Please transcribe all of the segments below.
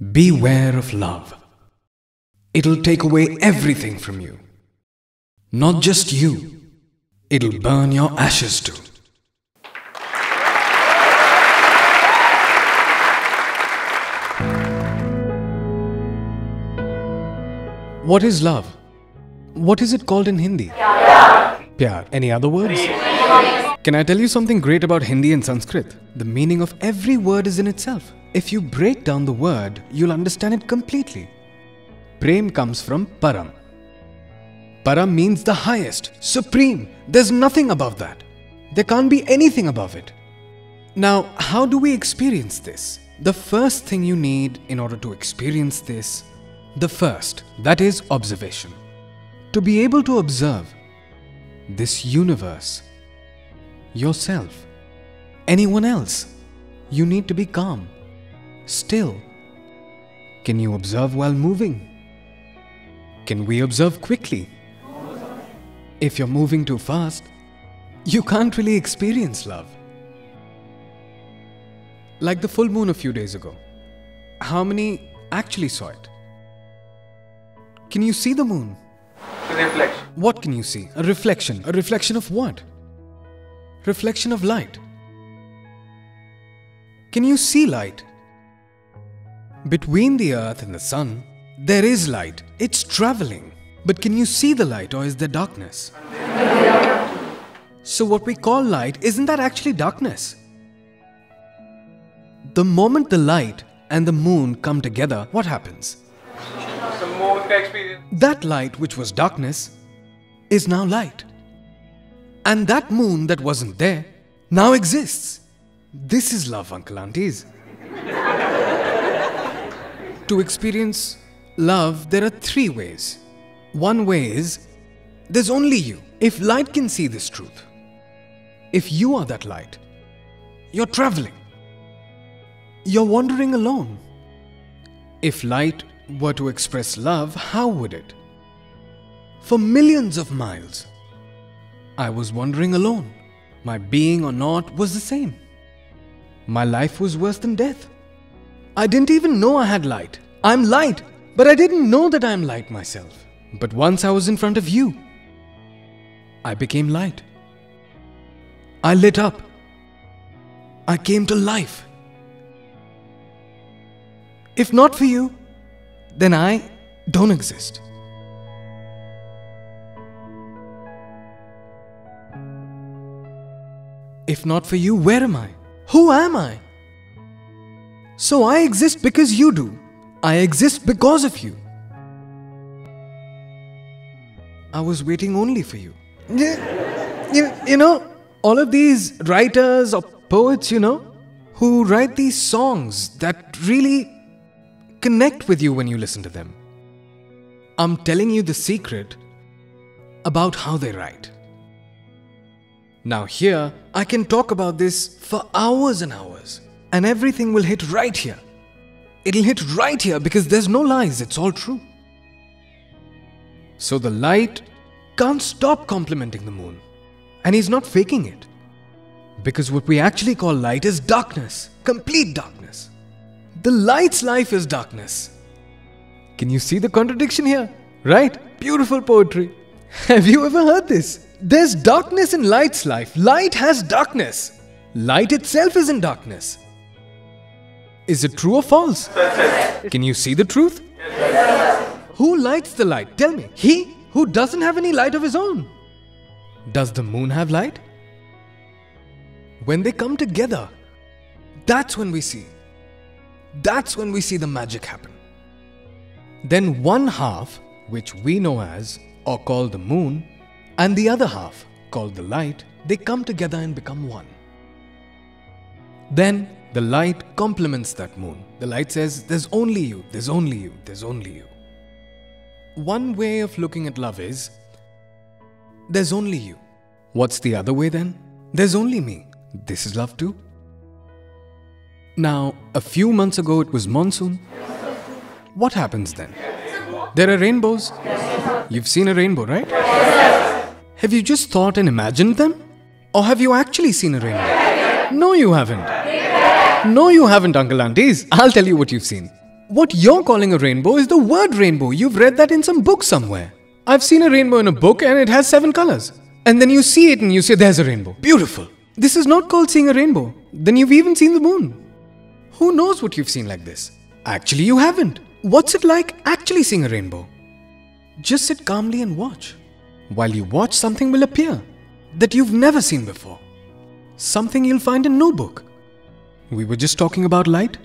Beware of love. It'll take away everything from you. Not just you, it'll burn your ashes too. What is love? What is it called in Hindi? Pyar. Any other words? Can I tell you something great about Hindi and Sanskrit? The meaning of every word is in itself. If you break down the word, you'll understand it completely. Prem comes from Param. Param means the highest, supreme. There's nothing above that. There can't be anything above it. Now, how do we experience this? The first thing you need in order to experience this, the first, that is observation. To be able to observe this universe, yourself, anyone else, you need to be calm, still. Can you observe while moving? Can we observe quickly? If you're moving too fast, you can't really experience love. Like the full moon a few days ago. How many actually saw it? Can you see the moon? Reflection. What can you see? A reflection. A reflection of what? Reflection of light. Can you see light? Between the earth and the sun, there is light. It's traveling. But can you see the light or is there darkness? So, what we call light, isn't that actually darkness? The moment the light and the moon come together, what happens? That light, which was darkness, is now light. And that moon that wasn't there now exists. This is love, uncle aunties. To experience love, there are three ways. One way is there's only you. If light can see this truth, if you are that light, you're traveling, you're wandering alone. If light were to express love, how would it? For millions of miles, I was wandering alone. My being or not was the same. My life was worse than death. I didn't even know I had light. I'm light, but I didn't know that I'm light myself. But once I was in front of you, I became light. I lit up. I came to life. If not for you, then I don't exist. If not for you, where am I? Who am I? So I exist because you do. I exist because of you. I was waiting only for you. You know, all of these writers or poets, you know, who write these songs that really connect with you when you listen to them. I'm telling you the secret about how they write. Now, here, I can talk about this for hours and hours, and everything will hit right here. It'll hit right here because there's no lies, it's all true. So the light can't stop complimenting the moon, and he's not faking it. Because what we actually call light is darkness, complete darkness. The light's life is darkness. Can you see the contradiction here? Right? Beautiful poetry. Have you ever heard this? There's darkness in light's life. Light has darkness. Light itself is in darkness. Is it true or false? Can you see the truth? Who lights the light? Tell me. He who doesn't have any light of his own. Does the moon have light? When they come together, that's when we see. That's when we see the magic happen. Then one half, which we know as or call the moon, and the other half, called the light, they come together and become one. Then the light compliments that moon. The light says, There's only you, there's only you, there's only you. One way of looking at love is, There's only you. What's the other way then? There's only me. This is love too. Now, a few months ago it was monsoon. What happens then? There are rainbows. You've seen a rainbow, right? Have you just thought and imagined them? Or have you actually seen a rainbow? No, you haven't. No, you haven't, Uncle Aunties. I'll tell you what you've seen. What you're calling a rainbow is the word rainbow. You've read that in some book somewhere. I've seen a rainbow in a book and it has seven colors. And then you see it and you say, There's a rainbow. Beautiful. This is not called seeing a rainbow. Then you've even seen the moon. Who knows what you've seen like this? Actually, you haven't. What's it like actually seeing a rainbow? Just sit calmly and watch. While you watch, something will appear that you've never seen before. Something you'll find in no book. We were just talking about light.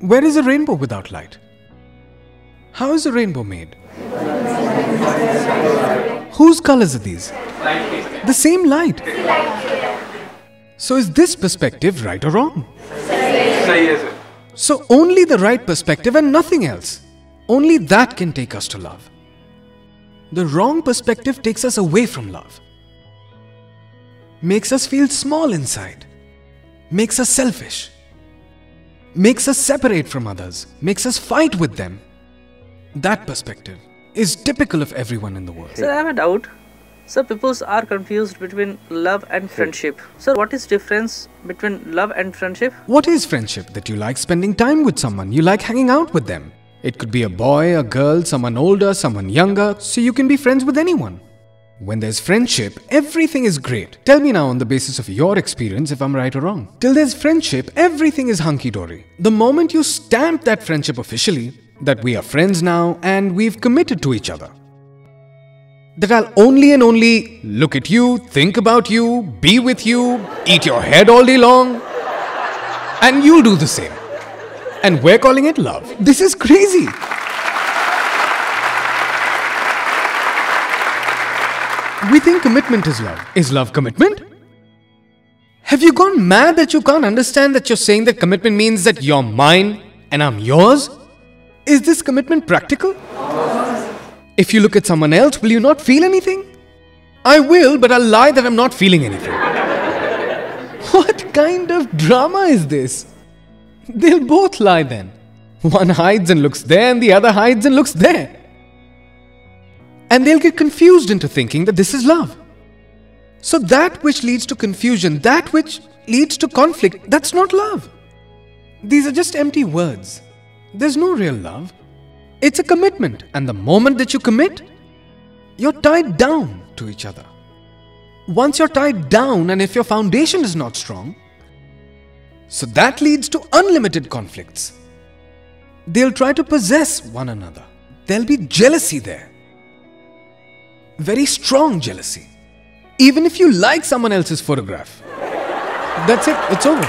Where is a rainbow without light? How is a rainbow made? Whose colors are these? The same light. So is this perspective right or wrong? So only the right perspective and nothing else. Only that can take us to love. The wrong perspective takes us away from love, makes us feel small inside. Makes us selfish. Makes us separate from others. Makes us fight with them. That perspective is typical of everyone in the world. Sir, I have a doubt. Sir, people are confused between love and friendship. Sir, what is difference between love and friendship? What is friendship? That you like spending time with someone, you like hanging out with them. It could be a boy, a girl, someone older, someone younger, so you can be friends with anyone. When there's friendship, everything is great. Tell me now, on the basis of your experience, if I'm right or wrong. Till there's friendship, everything is hunky dory. The moment you stamp that friendship officially, that we are friends now and we've committed to each other, that I'll only and only look at you, think about you, be with you, eat your head all day long, and you'll do the same. And we're calling it love. This is crazy. We think commitment is love. Is love commitment? Have you gone mad that you can't understand that you're saying that commitment means that you're mine and I'm yours? Is this commitment practical? If you look at someone else, will you not feel anything? I will, but I'll lie that I'm not feeling anything. what kind of drama is this? They'll both lie then. One hides and looks there, and the other hides and looks there. And they'll get confused into thinking that this is love. So, that which leads to confusion, that which leads to conflict, that's not love. These are just empty words. There's no real love. It's a commitment, and the moment that you commit, you're tied down to each other. Once you're tied down, and if your foundation is not strong, so that leads to unlimited conflicts. They'll try to possess one another. There'll be jealousy there. Very strong jealousy. Even if you like someone else's photograph. That's it, it's over.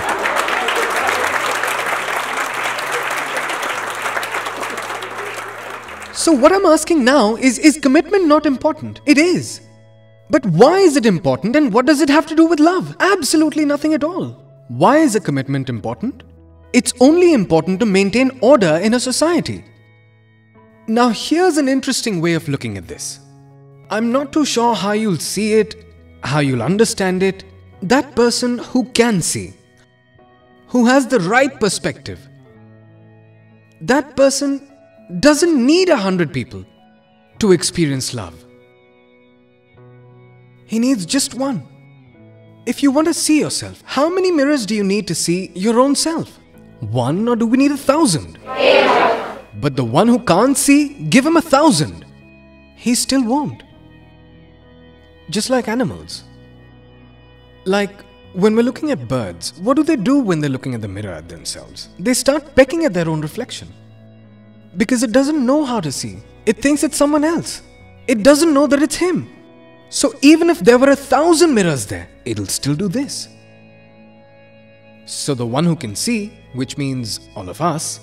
So, what I'm asking now is is commitment not important? It is. But why is it important and what does it have to do with love? Absolutely nothing at all. Why is a commitment important? It's only important to maintain order in a society. Now, here's an interesting way of looking at this. I'm not too sure how you'll see it, how you'll understand it. That person who can see, who has the right perspective, that person doesn't need a hundred people to experience love. He needs just one. If you want to see yourself, how many mirrors do you need to see your own self? One or do we need a thousand? But the one who can't see, give him a thousand. He still won't. Just like animals. Like when we're looking at birds, what do they do when they're looking at the mirror at themselves? They start pecking at their own reflection. Because it doesn't know how to see. It thinks it's someone else. It doesn't know that it's him. So even if there were a thousand mirrors there, it'll still do this. So the one who can see, which means all of us,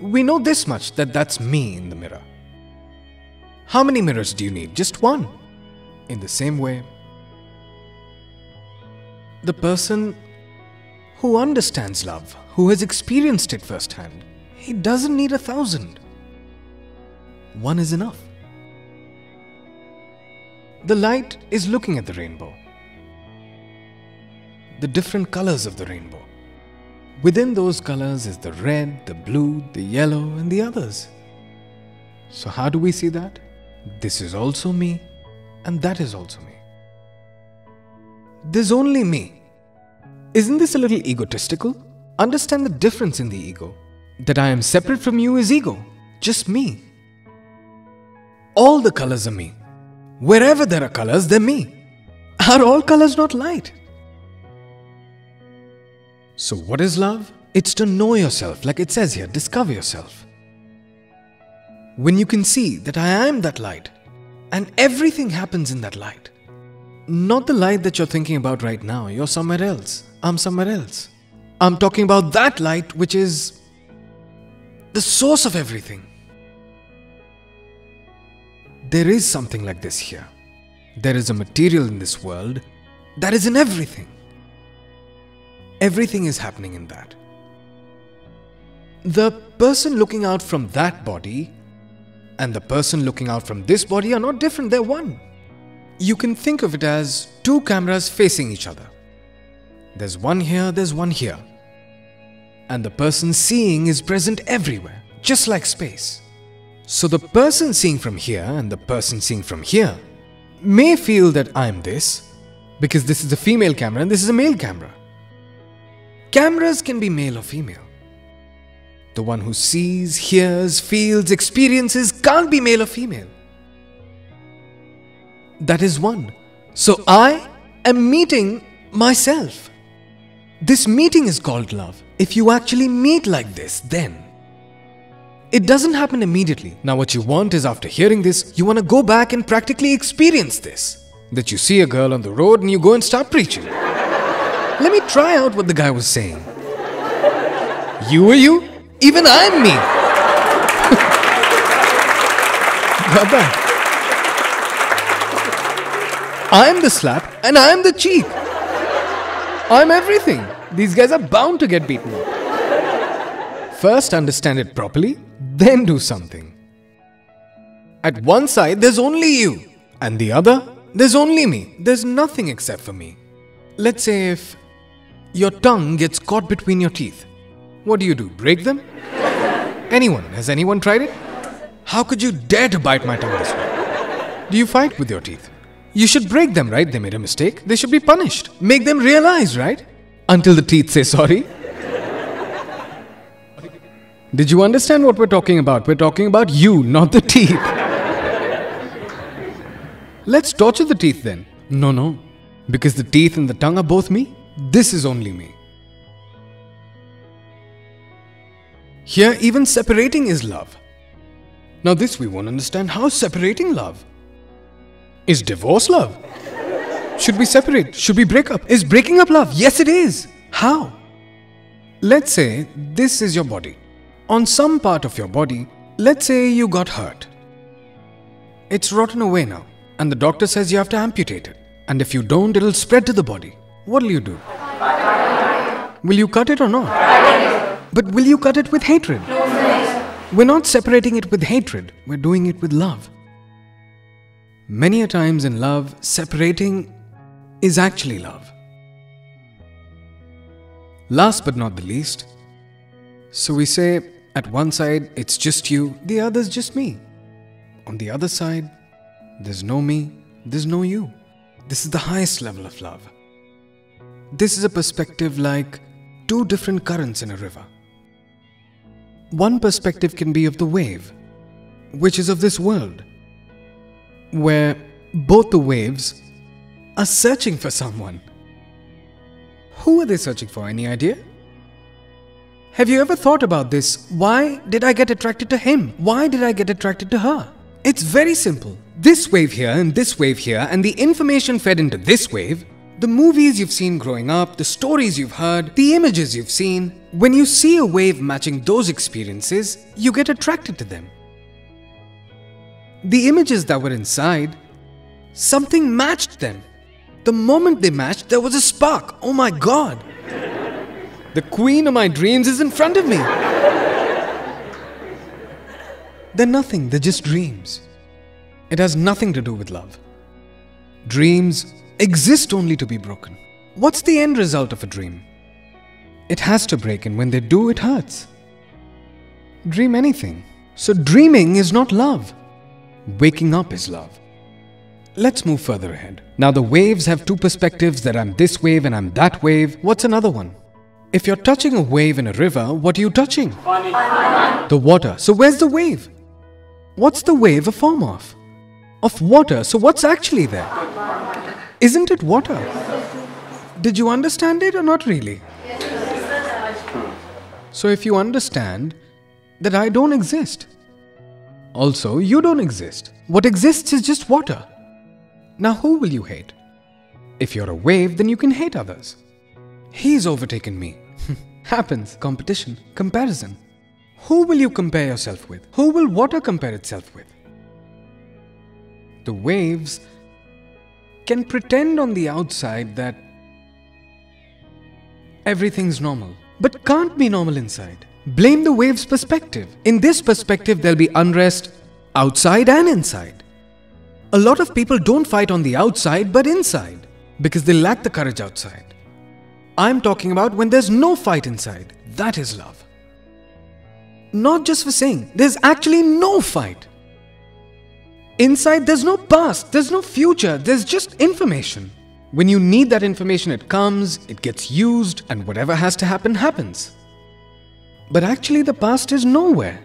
we know this much that that's me in the mirror. How many mirrors do you need? Just one. In the same way, the person who understands love, who has experienced it firsthand, he doesn't need a thousand. One is enough. The light is looking at the rainbow, the different colors of the rainbow. Within those colors is the red, the blue, the yellow, and the others. So, how do we see that? This is also me, and that is also me. There's only me. Isn't this a little egotistical? Understand the difference in the ego. that I am separate from you is ego. Just me. All the colors are me. Wherever there are colors, they're me. Are all colors not light? So, what is love? It's to know yourself, like it says here, discover yourself. When you can see that I am that light, and everything happens in that light. Not the light that you're thinking about right now, you're somewhere else. I'm somewhere else. I'm talking about that light which is the source of everything. There is something like this here. There is a material in this world that is in everything. Everything is happening in that. The person looking out from that body and the person looking out from this body are not different, they're one. You can think of it as two cameras facing each other. There's one here, there's one here. And the person seeing is present everywhere, just like space. So the person seeing from here and the person seeing from here may feel that I'm this, because this is a female camera and this is a male camera. Cameras can be male or female. The one who sees, hears, feels, experiences can't be male or female. That is one. So I am meeting myself. This meeting is called love. If you actually meet like this, then. It doesn't happen immediately. Now, what you want is after hearing this, you want to go back and practically experience this. That you see a girl on the road and you go and start preaching. Let me try out what the guy was saying. You are you? Even I'm me. That? I'm the slap and I'm the cheek. I'm everything. These guys are bound to get beaten up. First, understand it properly, then do something. At one side, there's only you, and the other, there's only me. There's nothing except for me. Let's say if your tongue gets caught between your teeth, what do you do? Break them? Anyone? Has anyone tried it? How could you dare to bite my tongue this way? Do you fight with your teeth? You should break them, right? They made a mistake. They should be punished. Make them realize, right? Until the teeth say sorry. Did you understand what we're talking about? We're talking about you, not the teeth. Let's torture the teeth then. No, no. Because the teeth and the tongue are both me. This is only me. Here, even separating is love. Now, this we won't understand. How separating love? Is divorce love? Should we separate? Should we break up? Is breaking up love? Yes, it is. How? Let's say this is your body. On some part of your body, let's say you got hurt. It's rotten away now, and the doctor says you have to amputate it. And if you don't, it'll spread to the body. What'll you do? Will you cut it or not? But will you cut it with hatred? We're not separating it with hatred, we're doing it with love. Many a times in love, separating is actually love. Last but not the least, so we say at one side it's just you, the other's just me. On the other side, there's no me, there's no you. This is the highest level of love. This is a perspective like two different currents in a river. One perspective can be of the wave, which is of this world, where both the waves are searching for someone. Who are they searching for? Any idea? Have you ever thought about this? Why did I get attracted to him? Why did I get attracted to her? It's very simple. This wave here and this wave here, and the information fed into this wave, the movies you've seen growing up, the stories you've heard, the images you've seen, when you see a wave matching those experiences, you get attracted to them. The images that were inside, something matched them. The moment they matched, there was a spark. Oh my god! The queen of my dreams is in front of me. They're nothing, they're just dreams. It has nothing to do with love. Dreams exist only to be broken. What's the end result of a dream? It has to break, and when they do, it hurts. Dream anything. So, dreaming is not love. Waking up is love. Let's move further ahead. Now, the waves have two perspectives that I'm this wave and I'm that wave. What's another one? If you're touching a wave in a river, what are you touching? The water. So where's the wave? What's the wave a form of? Of water. So what's actually there? Isn't it water? Did you understand it or not really? So if you understand that I don't exist, also you don't exist. What exists is just water. Now who will you hate? If you're a wave, then you can hate others. He's overtaken me. Happens. Competition. Comparison. Who will you compare yourself with? Who will water compare itself with? The waves can pretend on the outside that everything's normal, but can't be normal inside. Blame the wave's perspective. In this perspective, there'll be unrest outside and inside. A lot of people don't fight on the outside but inside because they lack the courage outside. I'm talking about when there's no fight inside. That is love. Not just for saying, there's actually no fight. Inside, there's no past, there's no future, there's just information. When you need that information, it comes, it gets used, and whatever has to happen happens. But actually, the past is nowhere.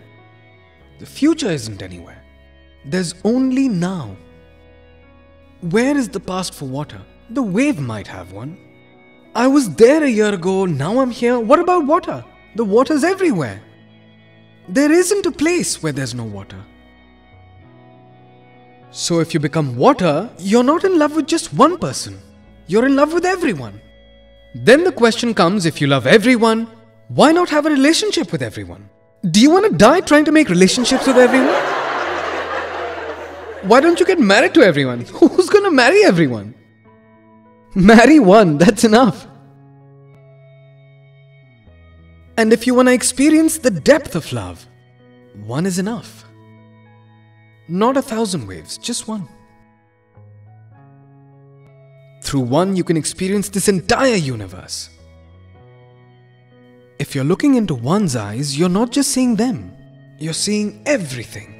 The future isn't anywhere. There's only now. Where is the past for water? The wave might have one. I was there a year ago, now I'm here. What about water? The water's everywhere. There isn't a place where there's no water. So if you become water, you're not in love with just one person. You're in love with everyone. Then the question comes if you love everyone, why not have a relationship with everyone? Do you want to die trying to make relationships with everyone? Why don't you get married to everyone? Who's gonna marry everyone? Marry one, that's enough. And if you want to experience the depth of love, one is enough. Not a thousand waves, just one. Through one, you can experience this entire universe. If you're looking into one's eyes, you're not just seeing them, you're seeing everything.